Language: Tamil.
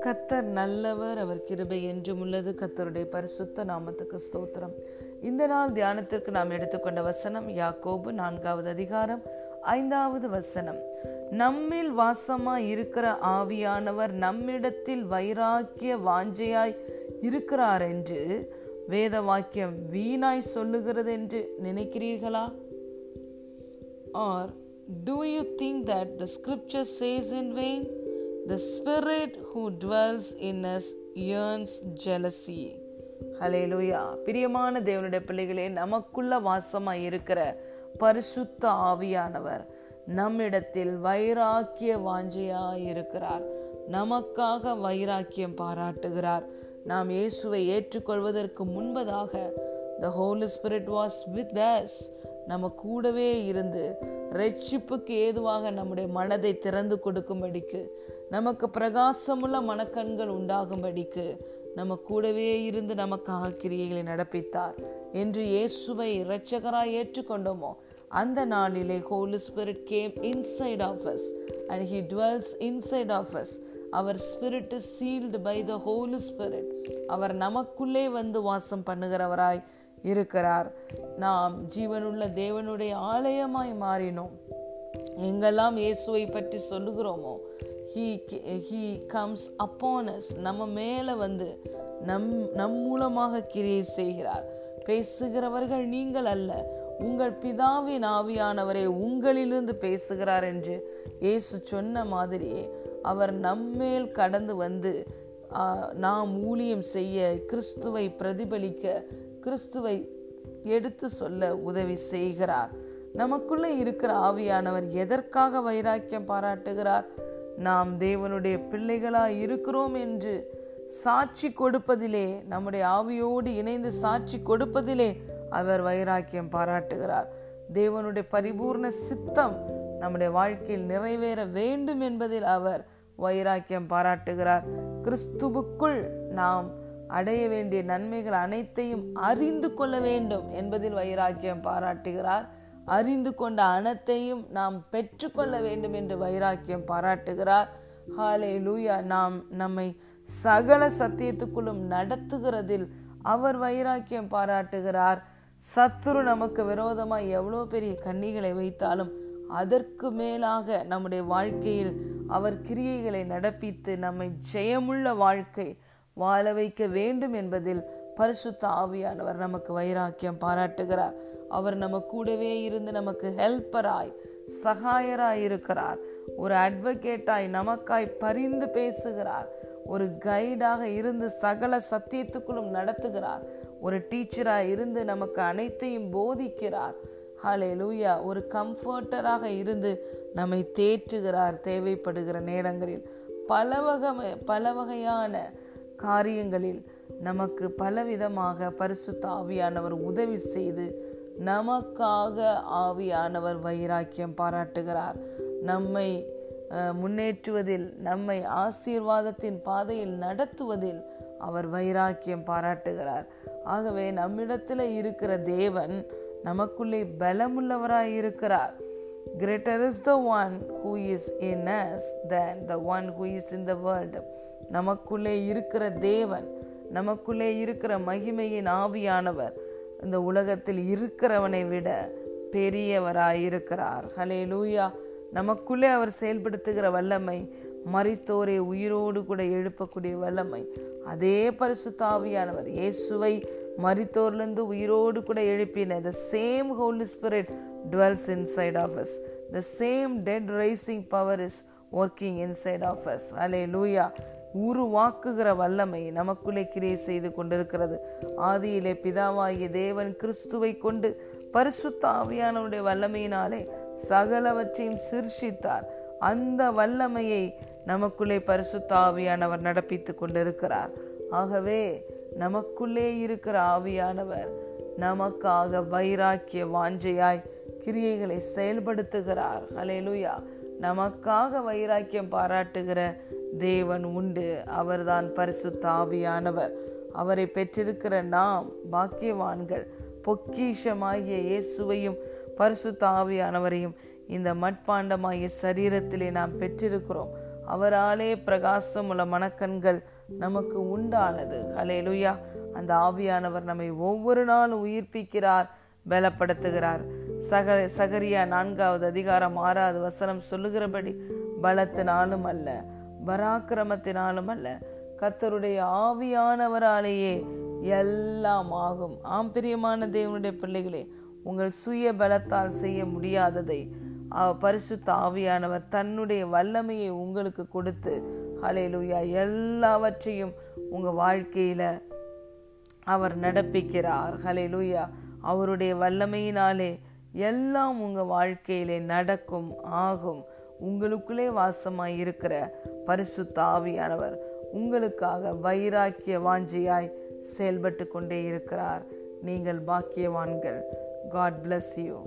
கத்தர் நல்லவர் அவர் கிருபை என்றும் உள்ளது. கத்தருடைய பரிசுத்த நாமத்துக்கு ஸ்தோத்திரம். இந்த நாள் தியானத்திற்கு நாம் எடுத்துக்கொண்ட வசனம் யாக்கோபு நான்காவது அதிகாரம் ஐந்தாவது வசனம். நம்மில் வாசமாய் இருக்கிற ஆவியானவர் நம்மிடத்தில் வைராக்கிய வாஞ்சையாய் இருக்கிறார் என்று வேத வாக்கியம் வீணாய் சொல்லுகிறது என்று நினைக்கிறீர்களா? Or Do you think that the scripture says in vain The spirit who dwells in us yearns jealousy hallelujah பிரியமான தேவனுடைய பிள்ளைகளே நமக்குள்ள வாசமாய் இருக்கிற பரிசுத்த ஆவியானவர் நம்மிடத்தில் வைராக்கிய வாஞ்சையாய் இருக்கிறார். நமக்காக வைராக்கியம் பாராட்டுகிறார். நாம் இயேசுவை ஏற்றுக்கொள்வதற்கு முன்பதாக the Holy Spirit was with us நம்ம கூடவே இருந்து ரட்சிப்புக்கு ஏதுவாக நம்முடைய மனதை திறந்து கொடுக்கும்படிக்கு நமக்கு பிரகாசமுள்ள மனக்கண்கள் உண்டாகும்படிக்கு நம்ம கூடவே இருந்து நமக்காக கிரியைகளை நடப்பித்தார் என்று இயேசுவை இரட்சகராய் ஏற்றுக்கொண்டோமோ அந்த நாளிலே Holy Spirit came inside of us and he dwells inside of us our spirit is sealed by the Holy Spirit அவர் நமக்குள்ளே வந்து வாசம் பண்ணுகிறவராய் இருக்கிறார். நாம் ஜீவனுள்ள தேவனுடைய ஆலயமாய் மாறினோம். எங்கெல்லாம் இயேசுவை பற்றி சொல்லுகிறோமோ he he comes upon us நம்ம மேலே வந்து நம் நம் மூலமாக கிரியை செய்கிறார். பேசுகிறவர்கள் நீங்கள் அல்ல. உங்கள் பிதாவின் ஆவியானவரே உங்களிலிருந்து பேசுகிறார் என்று இயேசு சொன்ன மாதிரியே அவர் நம்மேல் கடந்து வந்து நாம் ஊழியம் செய்ய கிறிஸ்துவை பிரதிபலிக்க கிறிஸ்துவை எடுத்து சொல்ல உதவி செய்கிறார். நமக்குள்ளே இருக்கிற ஆவியானவர் எதற்காக வைராக்கியம் பாராட்டுகிறார்? நாம் தேவனுடைய பிள்ளைகளாய் இருக்கிறோம் என்று சாட்சி கொடுப்பதிலே நம்முடைய ஆவியோடு இணைந்து சாட்சி கொடுப்பதிலே அவர் வைராக்கியம் பாராட்டுகிறார். தேவனுடைய பரிபூர்ண சித்தம் நம்முடைய வாழ்க்கையில் நிறைவேற வேண்டும் என்பதில் அவர் வைராக்கியம் பாராட்டுகிறார். கிறிஸ்துவுக்குள் நாம் அடைய வேண்டிய நன்மைகள் அனைத்தையும் அறிந்து கொள்ள வேண்டும் என்பதில் வைராக்கியம் பாராட்டுகிறார். அறிந்து கொண்ட அனைத்தையும் நாம் பெற்றுக்கொள்ள வேண்டும் என்று வைராக்கியம் பாராட்டுகிறார். ஹாலே லூயா நாம் நம்மை சகல சத்தியத்துக்குள்ளும் நடத்துகிறதில் அவர் வைராக்கியம் பாராட்டுகிறார். சத்துரு நமக்கு விரோதமாய் எவ்வளோ பெரிய கண்ணிகளை வைத்தாலும் அதற்கு மேலாக நம்முடைய வாழ்க்கையில் அவர் கிரியைகளை நடப்பித்து நம்மை ஜெயமுள்ள வாழ்க்கை வாழ வைக்க வேண்டும் என்பதில் பரிசுத்த ஆவியானவர் நமக்கு வைராக்கியம் பாராட்டுகிறார். அவர் நம்ம கூடவே இருந்து நமக்கு ஹெல்ப்பராய் சகாயராய் இருக்கிறார். ஒரு அட்வொகேட்டாய் நமக்காய் பரிந்து பேசுகிறார். ஒரு கைடாக இருந்து சகல சத்தியத்துக்குள்ளும் நடத்துகிறார். ஒரு டீச்சராக இருந்து நமக்கு அனைத்தையும் போதிக்கிறார். ஹலே லூயா ஒரு கம்ஃபர்டராக இருந்து நம்மை தேற்றுகிறார் தேவைப்படுகிற நேரங்களில். பல வகை பல வகையான காரியங்களில் நமக்கு பலவிதமாக பரிசுத்த ஆவியானவர் உதவி செய்து நமக்காக ஆவியானவர் வைராக்கியம் பாராட்டுகிறார். நம்மை முன்னேற்றுவதில் நம்மை ஆசீர்வாதத்தின் பாதையில் நடத்துவதில் அவர் வைராக்கியம் பாராட்டுகிறார். ஆகவே நம்மிடத்தில் இருக்கிற தேவன் நமக்குள்ளே பலமுள்ளவராய் இருக்கிறார் greater is the one who is in us than the one who is in the world நமக்குள்ளே இருக்கிற தேவன் நமக்குள்ளே இருக்கிற மகிமையின் ஆவியானவர் இந்த உலகத்தில் இருக்கிறவனை விட பெரியவராயிருக்கிறார். ஹலே லூயா நமக்குள்ளே அவர் செயல்படுத்துகிற வல்லமை மறித்தோரை உயிரோடு கூட எழுப்பக்கூடிய வல்லமை. அதே பரிசுத்தாவியானவர் இயேசுவை மறித்தோர்லேருந்து உயிரோடு கூட எழுப்பின the same Holy Spirit dwells inside of us. The same dead raising power is working inside of us hallelujah உருவாக்குகிற வல்லமை நமக்குள்ளே கிரியை செய்து கொண்டிருக்கிறது. ஆதியிலே பிதாவாகிய தேவன் கிறிஸ்துவை கொண்டு பரிசுத்த ஆவியானவருடைய வல்லமையினாலே சகலவற்றையும் சிர்ஷித்தார் அந்த வல்லமையை நமக்குள்ளே பரிசுத்த ஆவியானவர் நடப்பித்து கொண்டிருக்கிறார். ஆகவே நமக்குள்ளே இருக்கிற ஆவியானவர் நமக்காக வைராக்கிய வாஞ்சையாய் கிரியைகளை செயல்படுத்துகிறார். அலையலுயா நமக்காக வைராக்கியம் பாராட்டுகிற தேவன் உண்டு. அவர்தான் பரிசுத்த ஆவியானவர். அவரை பெற்றிருக்கிற நாம் பாக்கியவான்கள். பொக்கிஷமாகிய இயேசுவையும் பரிசுத்த ஆவியானவரையும் இந்த மட்பாண்டமாகிய சரீரத்திலே நாம் பெற்றிருக்கிறோம். அவராலே பிரகாசம் உள்ள மனக்கண்கள் நமக்கு உண்டானது. ஹலேலுயா அந்த ஆவியானவர் நம்மை ஒவ்வொரு நாளும் உயிர்ப்பிக்கிறார் பலப்படுத்துகிறார். சக சகரியா நான்காவது அதிகாரம் ஆறாவது வசனம் சொல்லுகிறபடி பலத்தினாலும் அல்ல பராக்கிரமத்தினாலும் அல்ல கத்தருடைய ஆவியானவராலேயே எல்லாம் ஆகும். ஆம் பிரியமான தேவனுடைய பிள்ளைகளே உங்கள் சுய பலத்தால் செய்ய முடியாததை பரிசுத்த ஆவியானவர் தன்னுடைய வல்லமையை உங்களுக்கு கொடுத்து ஹலேலுயா எல்லாவற்றையும் உங்க வாழ்க்கையில அவர் நடப்பிக்கிறார். ஹலேலுயா அவருடைய வல்லமையினாலே எல்லாம் உங்கள் வாழ்க்கையிலே நடக்கும் ஆகும். உங்களுக்குள்ளே வாசமாய் இருக்கிற பரிசுத்த ஆவியானவர் உங்களுக்காக வைராக்கிய வாஞ்சியாய் செயல்பட்டு கொண்டே இருக்கிறார். நீங்கள் பாக்கியவான்கள். God bless you